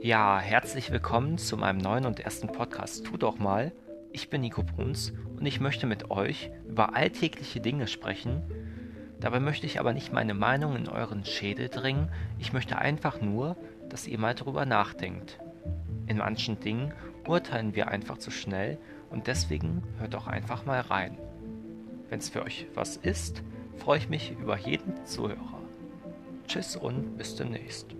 Ja, herzlich willkommen zu meinem neuen und ersten Podcast Tu doch mal. Ich bin Nico Bruns und ich möchte mit euch über alltägliche Dinge sprechen. Dabei möchte ich aber nicht meine Meinung in euren Schädel dringen, ich möchte einfach nur, dass ihr mal drüber nachdenkt. In manchen Dingen urteilen wir einfach zu schnell und deswegen hört doch einfach mal rein. Wenn es für euch was ist, freue ich mich über jeden Zuhörer. Tschüss und bis demnächst.